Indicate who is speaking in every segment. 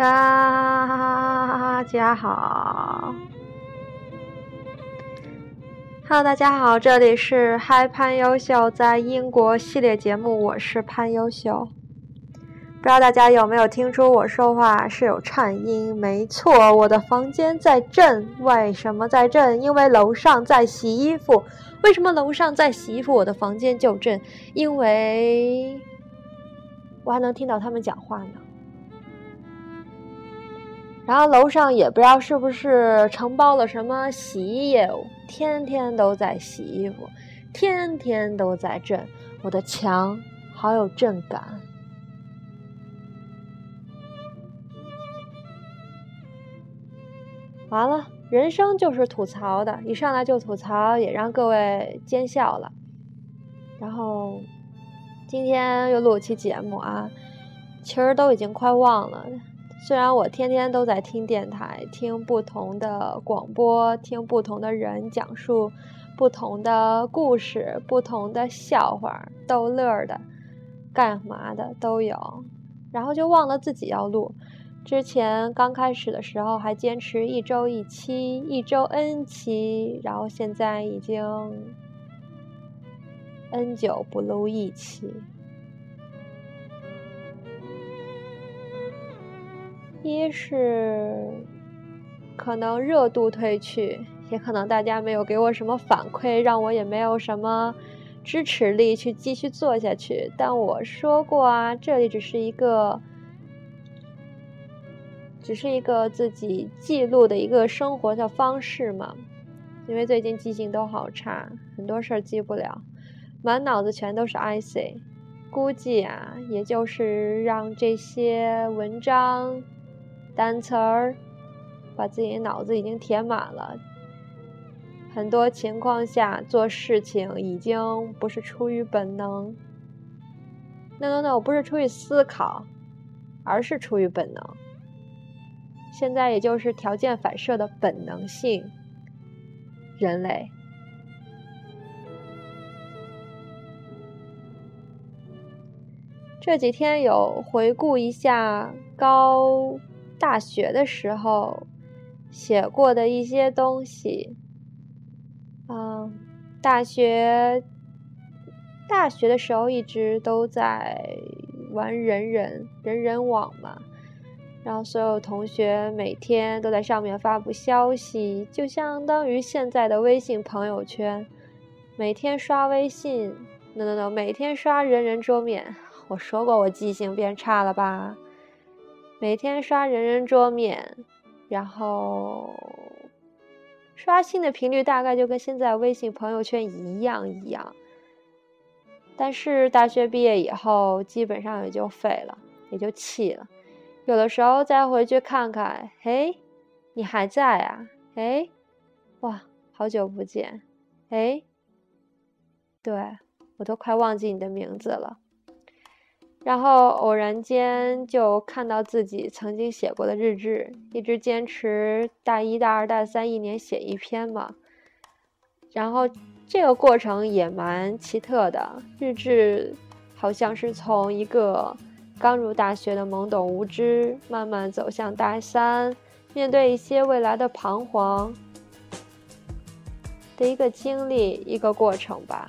Speaker 1: 大家好，Hello，大家好，这里是嗨潘优秀在英国系列节目，我是潘优秀。不知道大家有没有听出我说话是有颤音？没错，我的房间在震。为什么在震？因为楼上在洗衣服。为什么楼上在洗衣服，我的房间就震？因为我还能听到他们讲话呢。然后楼上也不知道是不是承包了什么洗衣业务，天天都在洗衣服，天天都在震。我的墙好有震感。完了，人生就是吐槽的，一上来就吐槽，也让各位见笑了。然后今天又录期节目啊，其实都已经快忘了。虽然我天天都在听电台，听不同的广播，听不同的人讲述不同的故事、不同的笑话、逗乐的、干嘛的都有，然后就忘了自己要录。之前刚开始的时候还坚持一周一期，一周 N 期，然后现在已经 N 久不录一期。一是可能热度褪去，也可能大家没有给我什么反馈，让我也没有什么支持力去继续做下去。但我说过啊，这里只是一个。只是一个自己记录的一个生活的方式嘛，因为最近记性都好差，很多事儿记不了，满脑子全都是 IC，估计啊，也就是让这些文章、单词儿把自己脑子已经填满了，很多情况下做事情已经不是出于本能，no no no，不是出于思考，而是出于本能。现在也就是条件反射的本能性，人类。这几天有回顾一下高大学的时候写过的一些东西，嗯，大学大学的时候一直都在玩人人人人网嘛。然后所有同学每天都在上面发布消息，就相当于现在的微信朋友圈。每天刷微信，no no no，每天刷人人桌面。我说过我记性变差了吧？每天刷人人桌面，然后刷新的频率大概就跟现在微信朋友圈一样一样。但是大学毕业以后，基本上也就废了，也就弃了。有的时候再回去看看，嘿，你还在啊？哎，哇，好久不见，哎，对我都快忘记你的名字了。然后偶然间就看到自己曾经写过的日志，一直坚持大一大二大三一年写一篇嘛。然后这个过程也蛮奇特的，日志好像是从一个。刚入大学的懵懂无知，慢慢走向大三，面对一些未来的彷徨的一个经历，一个过程吧。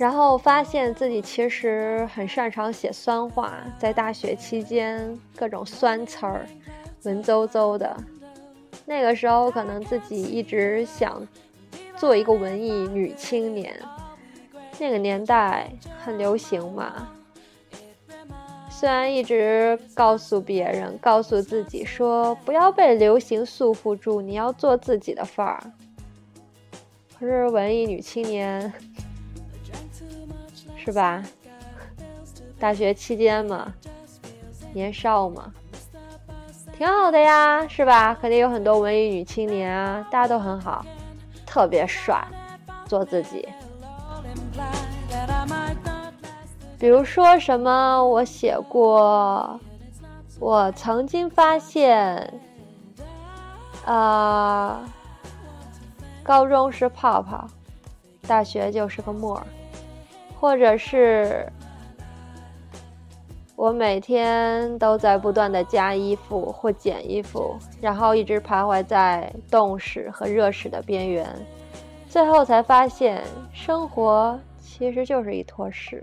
Speaker 1: 然后发现自己其实很擅长写酸话，在大学期间各种酸词儿，文绉绉的。那个时候可能自己一直想做一个文艺女青年，那个年代很流行嘛。虽然一直告诉别人、告诉自己说不要被流行束缚住，你要做自己的范儿。可是文艺女青年是吧？大学期间嘛，年少嘛。挺好的呀，是吧？肯定有很多文艺女青年啊，大家都很好，特别帅，做自己。比如说什么，我写过，我曾经发现，呃，高中是泡泡，大学就是个沫儿，或者是我每天都在不断的加衣服或减衣服，然后一直徘徊在冻屎和热屎的边缘，最后才发现生活其实就是一坨屎。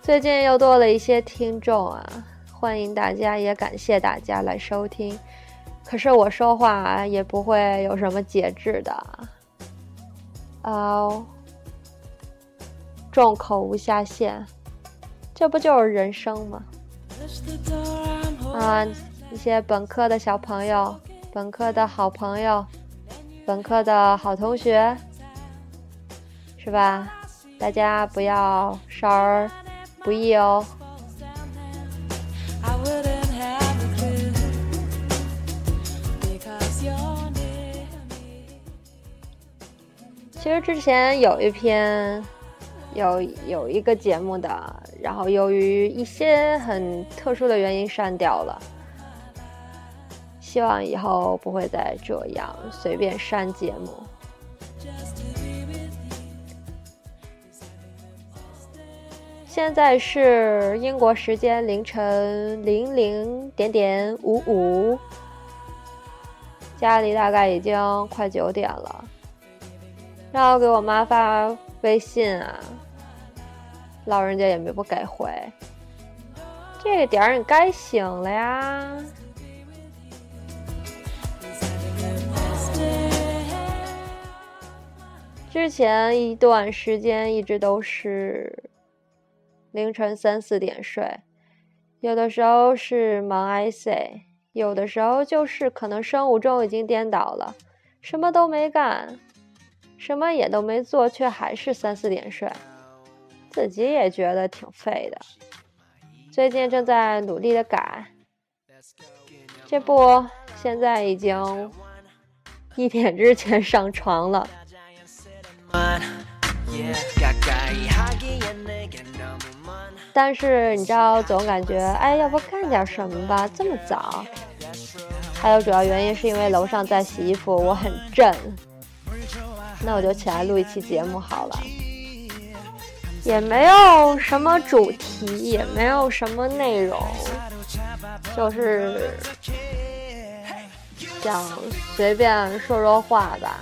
Speaker 1: 最近又多了一些听众啊，欢迎大家，也感谢大家来收听。可是我说话也不会有什么节制的，啊，众口无下限，这不就是人生吗？啊，一些本科的小朋友，本科的好朋友，本科的好同学，是吧？大家不要少儿。不易哦。其实之前有一篇，有有一个节目的，然后由于一些很特殊的原因删掉了。希望以后不会再这样随便删节目。现在是英国时间凌晨零零点点五五，家里大概已经快九点了。然后给我妈发微信啊，老人家也没不给回。这个点儿你该醒了呀。之前一段时间一直都是。凌晨三四点睡，有的时候是忙 IC，有的时候就是可能生物钟已经颠倒了，什么都没干，什么也都没做，却还是三四点睡，自己也觉得挺废的。最近正在努力的改，这不，现在已经一点之前上床了。但是你知道，总感觉哎，要不干点什么吧？这么早。还有主要原因是因为楼上在洗衣服，我很震。那我就起来录一期节目好了。也没有什么主题，也没有什么内容，就是想随便说说话吧。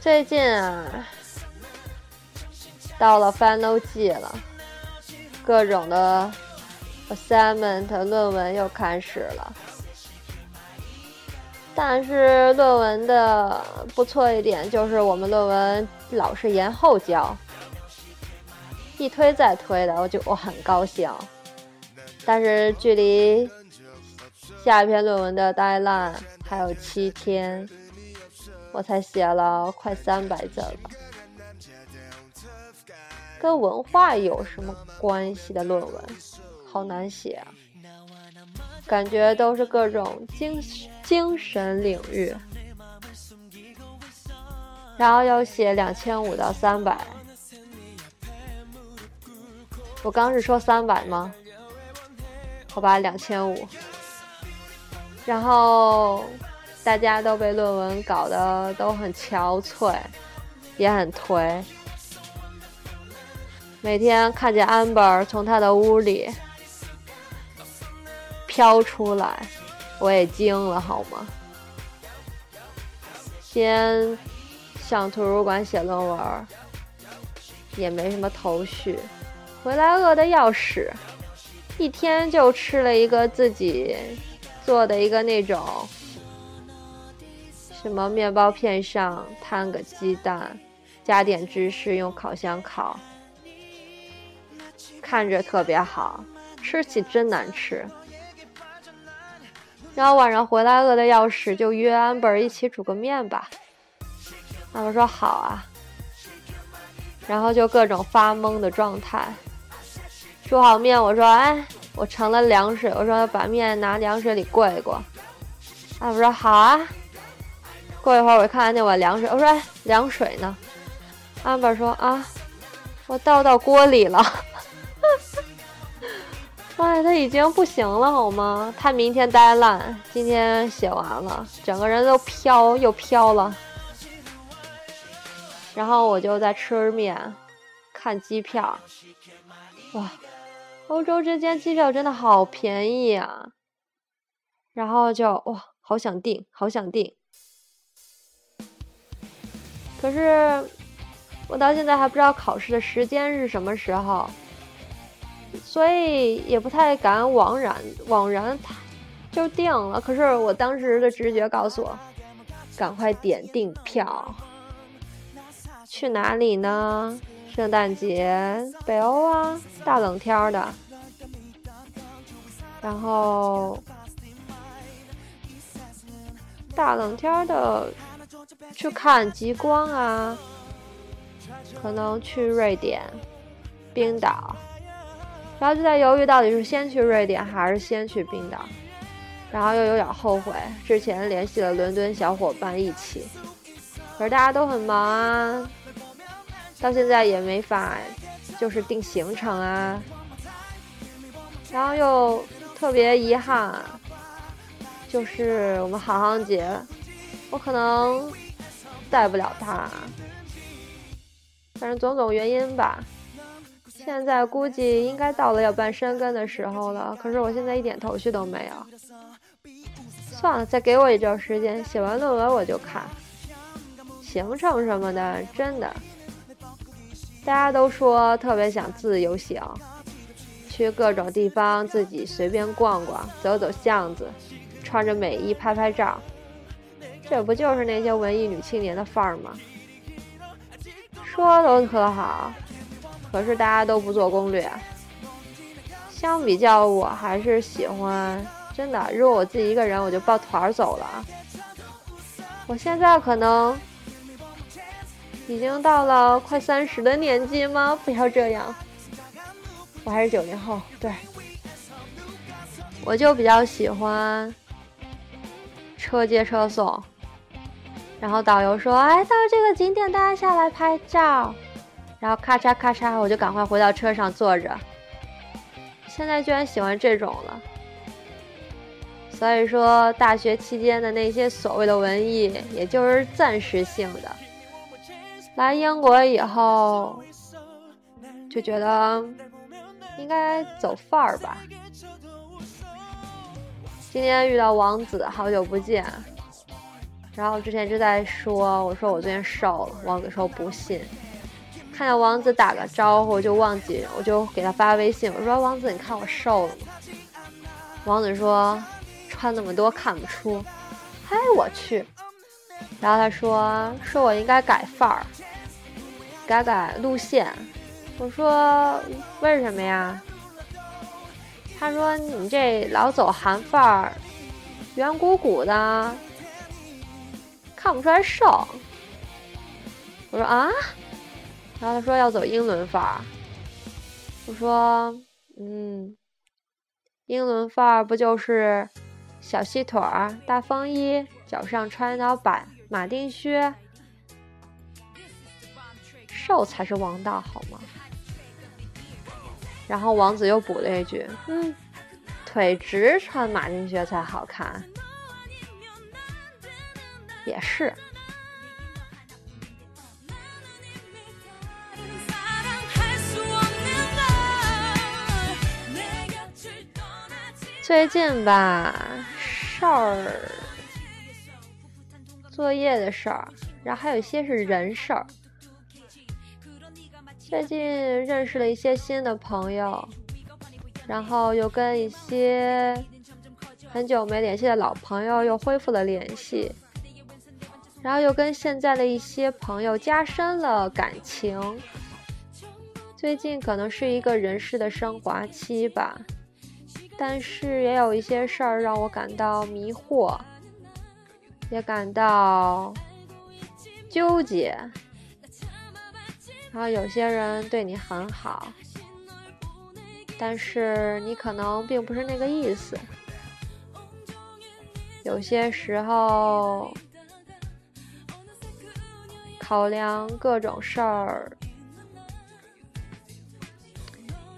Speaker 1: 最近啊，到了 final 季了，各种的 assignment 论文又开始了。但是论文的不错一点就是我们论文老是延后交，一推再推的，我就我很高兴。但是距离下一篇论文的 deadline 还有七天。我才写了快三百字吧，跟文化有什么关系的论文，好难写啊！感觉都是各种精精神领域，然后要写两千五到三百。我刚是说三百吗？好吧，两千五，然后。大家都被论文搞得都很憔悴，也很颓。每天看见 amber 从他的屋里飘出来，我也惊了，好吗？先上图书馆写论文，也没什么头绪，回来饿得要死，一天就吃了一个自己做的一个那种。什么面包片上摊个鸡蛋，加点芝士，用烤箱烤，看着特别好，吃起真难吃。然后晚上回来饿得要死，就约安本一起煮个面吧。那我说好啊，然后就各种发懵的状态。煮好面，我说哎，我盛了凉水，我说把面拿凉水里过一过。啊，我说好啊。过一会儿，我看见那碗凉水，我说：“哎，凉水呢？”安本说：“啊，我倒到锅里了。哎，他已经不行了，好吗？他明天呆烂，今天写完了，整个人都飘又飘了。然后我就在吃面，看机票。哇，欧洲之间机票真的好便宜啊！然后就哇，好想订，好想订。可是我到现在还不知道考试的时间是什么时候。所以也不太敢枉然枉然，就定了。可是我当时的直觉告诉我，赶快点订票。去哪里呢？圣诞节，北欧啊，大冷天的。然后大冷天的去看极光啊，可能去瑞典、冰岛。然后就在犹豫到底是先去瑞典还是先去冰岛，然后又有点后悔之前联系了伦敦小伙伴一起，可是大家都很忙啊，到现在也没法就是定行程啊，然后又特别遗憾，就是我们航航姐，我可能带不了她，反正种种原因吧。现在估计应该到了要办申根的时候了，可是我现在一点头绪都没有。算了，再给我一周时间，写完论文我就看行程什么的。真的，大家都说特别想自由行，去各种地方自己随便逛逛，走走巷子，穿着美衣拍拍照。这不就是那些文艺女青年的范儿吗？说都特好。可是大家都不做攻略，相比较，我还是喜欢真的。如果我自己一个人，我就抱团走了。我现在可能已经到了快三十的年纪吗？不要这样，我还是九零后。对，我就比较喜欢车接车送，然后导游说：“哎，到这个景点，大家下来拍照。”然后咔嚓咔嚓，我就赶快回到车上坐着。现在居然喜欢这种了，所以说大学期间的那些所谓的文艺，也就是暂时性的。来英国以后，就觉得应该走范儿吧。今天遇到王子，好久不见。然后之前就在说，我说我最近瘦了，王子说不信。看见王子打个招呼，就忘记，我就给他发微信，我说：“王子，你看我瘦了吗？”王子说：“穿那么多看不出。”嗨，我去！然后他说：“说我应该改范儿，改改路线。”我说：“为什么呀？”他说：“你这老走韩范儿，圆鼓鼓的，看不出来瘦。”我说：“啊？”然后他说要走英伦范儿，我说，嗯，英伦范儿不就是小细腿儿、大风衣，脚上穿一条板马丁靴，瘦才是王道，好吗？然后王子又补了一句，嗯，腿直穿马丁靴才好看，也是。最近吧，事儿，作业的事儿，然后还有一些是人事儿。最近认识了一些新的朋友，然后又跟一些很久没联系的老朋友又恢复了联系，然后又跟现在的一些朋友加深了感情。最近可能是一个人事的升华期吧。但是也有一些事儿让我感到迷惑，也感到纠结。然后有些人对你很好，但是你可能并不是那个意思。有些时候考量各种事儿，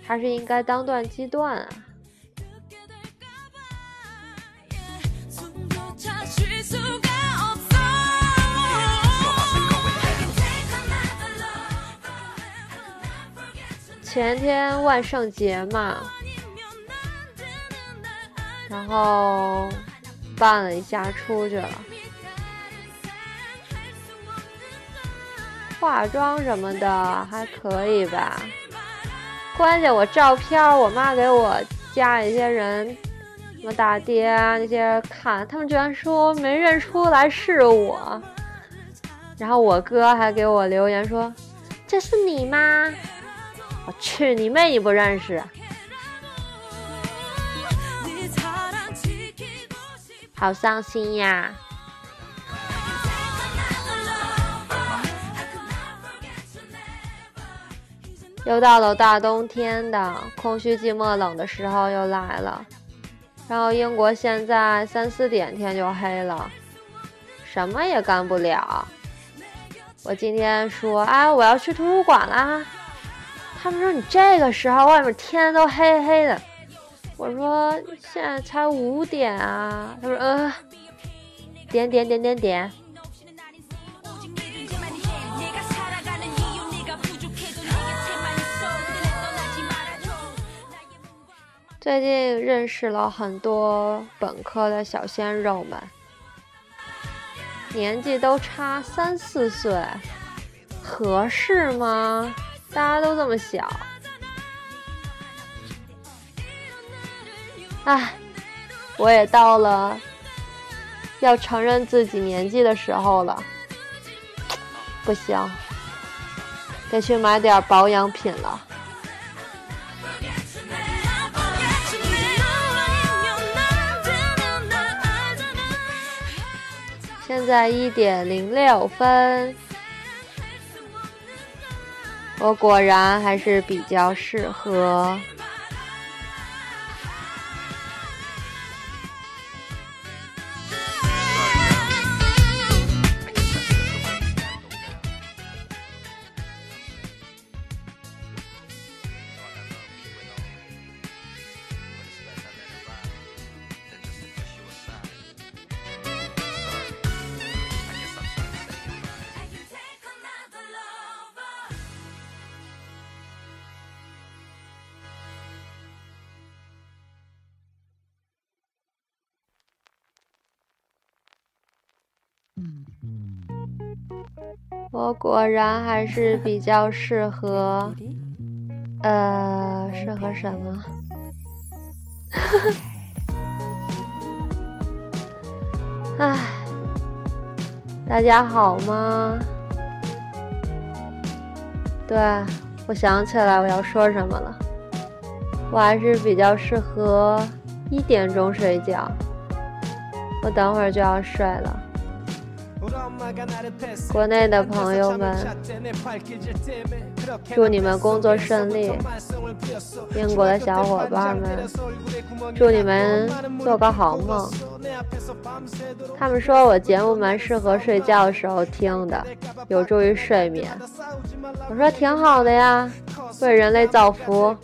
Speaker 1: 还是应该当断即断啊。前天万圣节嘛，然后扮了一下出去了，化妆什么的还可以吧。关键我照片，我妈给我加一些人，什么大爹啊那些看，他们居然说没认出来是我。然后我哥还给我留言说：“这是你吗？”我去你妹！你不认识，好伤心呀！又到了大冬天的空虚、寂寞、冷的时候又来了。然后英国现在三四点天就黑了，什么也干不了。我今天说，哎，我要去图书馆啦。他们说你这个时候外面天都黑黑的，我说现在才五点啊。他说呃，点点点点点。最近认识了很多本科的小鲜肉们，年纪都差三四岁，合适吗？大家都这么小，唉，我也到了要承认自己年纪的时候了，不行，得去买点保养品了。现在一点零六分。我果然还是比较适合。我果然还是比较适合，呃，适合什么？唉，大家好吗？对，我想起来我要说什么了。我还是比较适合一点钟睡觉。我等会儿就要睡了。国内的朋友们，祝你们工作顺利；英国的小伙伴们，祝你们做个好梦。他们说我节目蛮适合睡觉的时候听的，有助于睡眠。我说挺好的呀，为人类造福。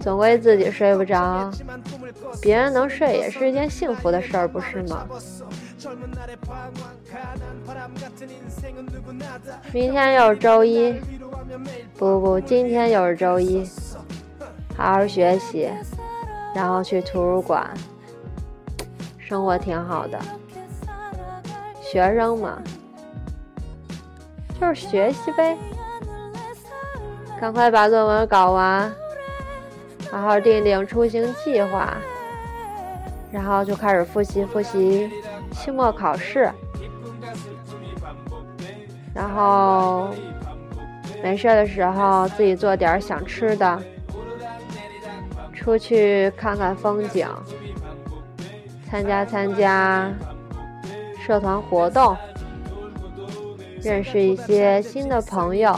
Speaker 1: 总归自己睡不着，别人能睡也是一件幸福的事儿，不是吗？明天又是周一，不不，今天又是周一，好好学习，然后去图书馆，生活挺好的。学生嘛，就是学习呗，赶快把作文搞完。好好定定出行计划，然后就开始复习复习期末考试，然后没事的时候自己做点想吃的，出去看看风景，参加参加社团活动，认识一些新的朋友，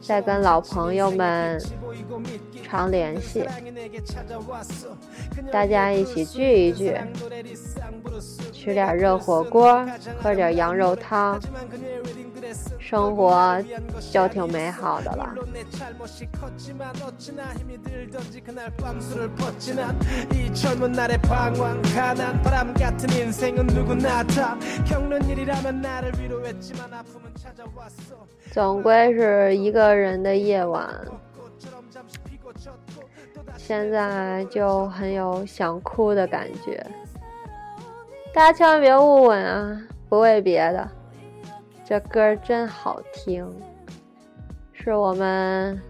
Speaker 1: 再跟老朋友们。常联系，大家一起聚一聚，吃点热火锅，喝点羊肉汤，生活就挺美好的了。总归是一个人的夜晚，现在就很有想哭的感觉。大家千万别误会啊，不为别的，这歌真好听，是我们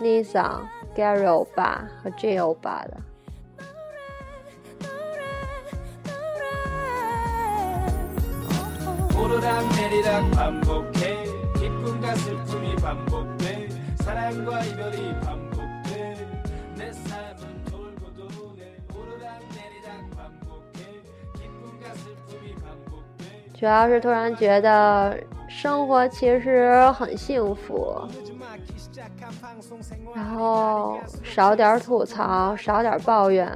Speaker 1: Lisa、Gary 欧巴和 J 欧巴的。主要是突然觉得生活其实很幸福，然后少点吐槽，少点抱怨，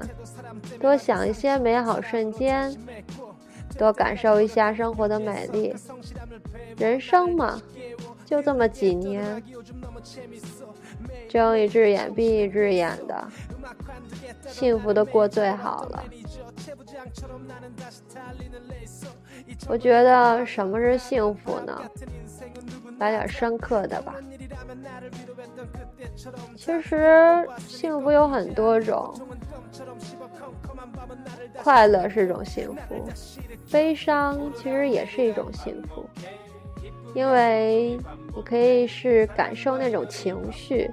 Speaker 1: 多想一些美好瞬间，多感受一下生活的美丽。人生嘛，就这么几年，睁一只眼闭一只眼的，幸福的过最好了。我觉得什么是幸福呢？来点深刻的吧。其实幸福有很多种，快乐是一种幸福，悲伤其实也是一种幸福，因为你可以是感受那种情绪，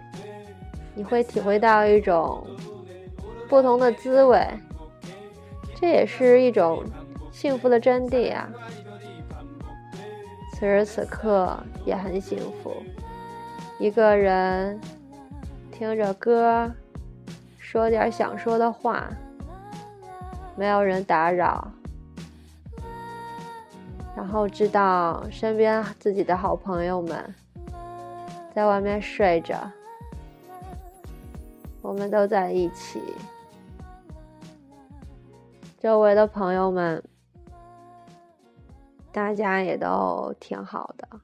Speaker 1: 你会体会到一种不同的滋味，这也是一种幸福的真谛啊。此时此刻也很幸福，一个人听着歌，说点想说的话，没有人打扰，然后知道身边自己的好朋友们在外面睡着，我们都在一起，周围的朋友们。大家也都挺好的，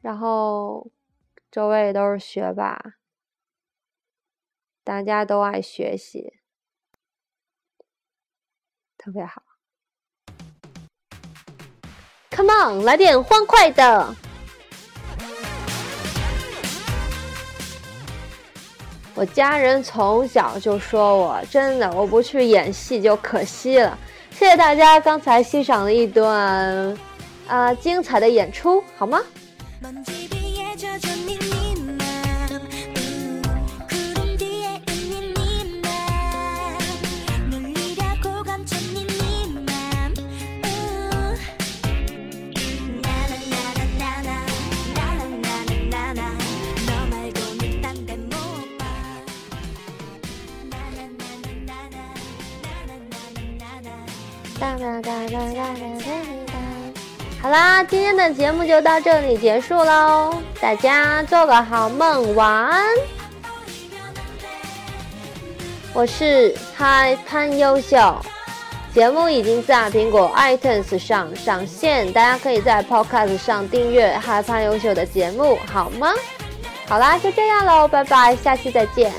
Speaker 1: 然后周围都是学霸，大家都爱学习，特别好。Come on，来点欢快的！我家人从小就说我，真的，我不去演戏就可惜了。谢谢大家刚才欣赏了一段啊精彩的演出，好吗？好啦，今天的节目就到这里结束喽，大家做个好梦，晚安。我是嗨潘优秀，节目已经在苹果 iTunes 上上线，大家可以在 Podcast 上订阅嗨潘优秀的节目，好吗？好啦，就这样喽，拜拜，下期再见。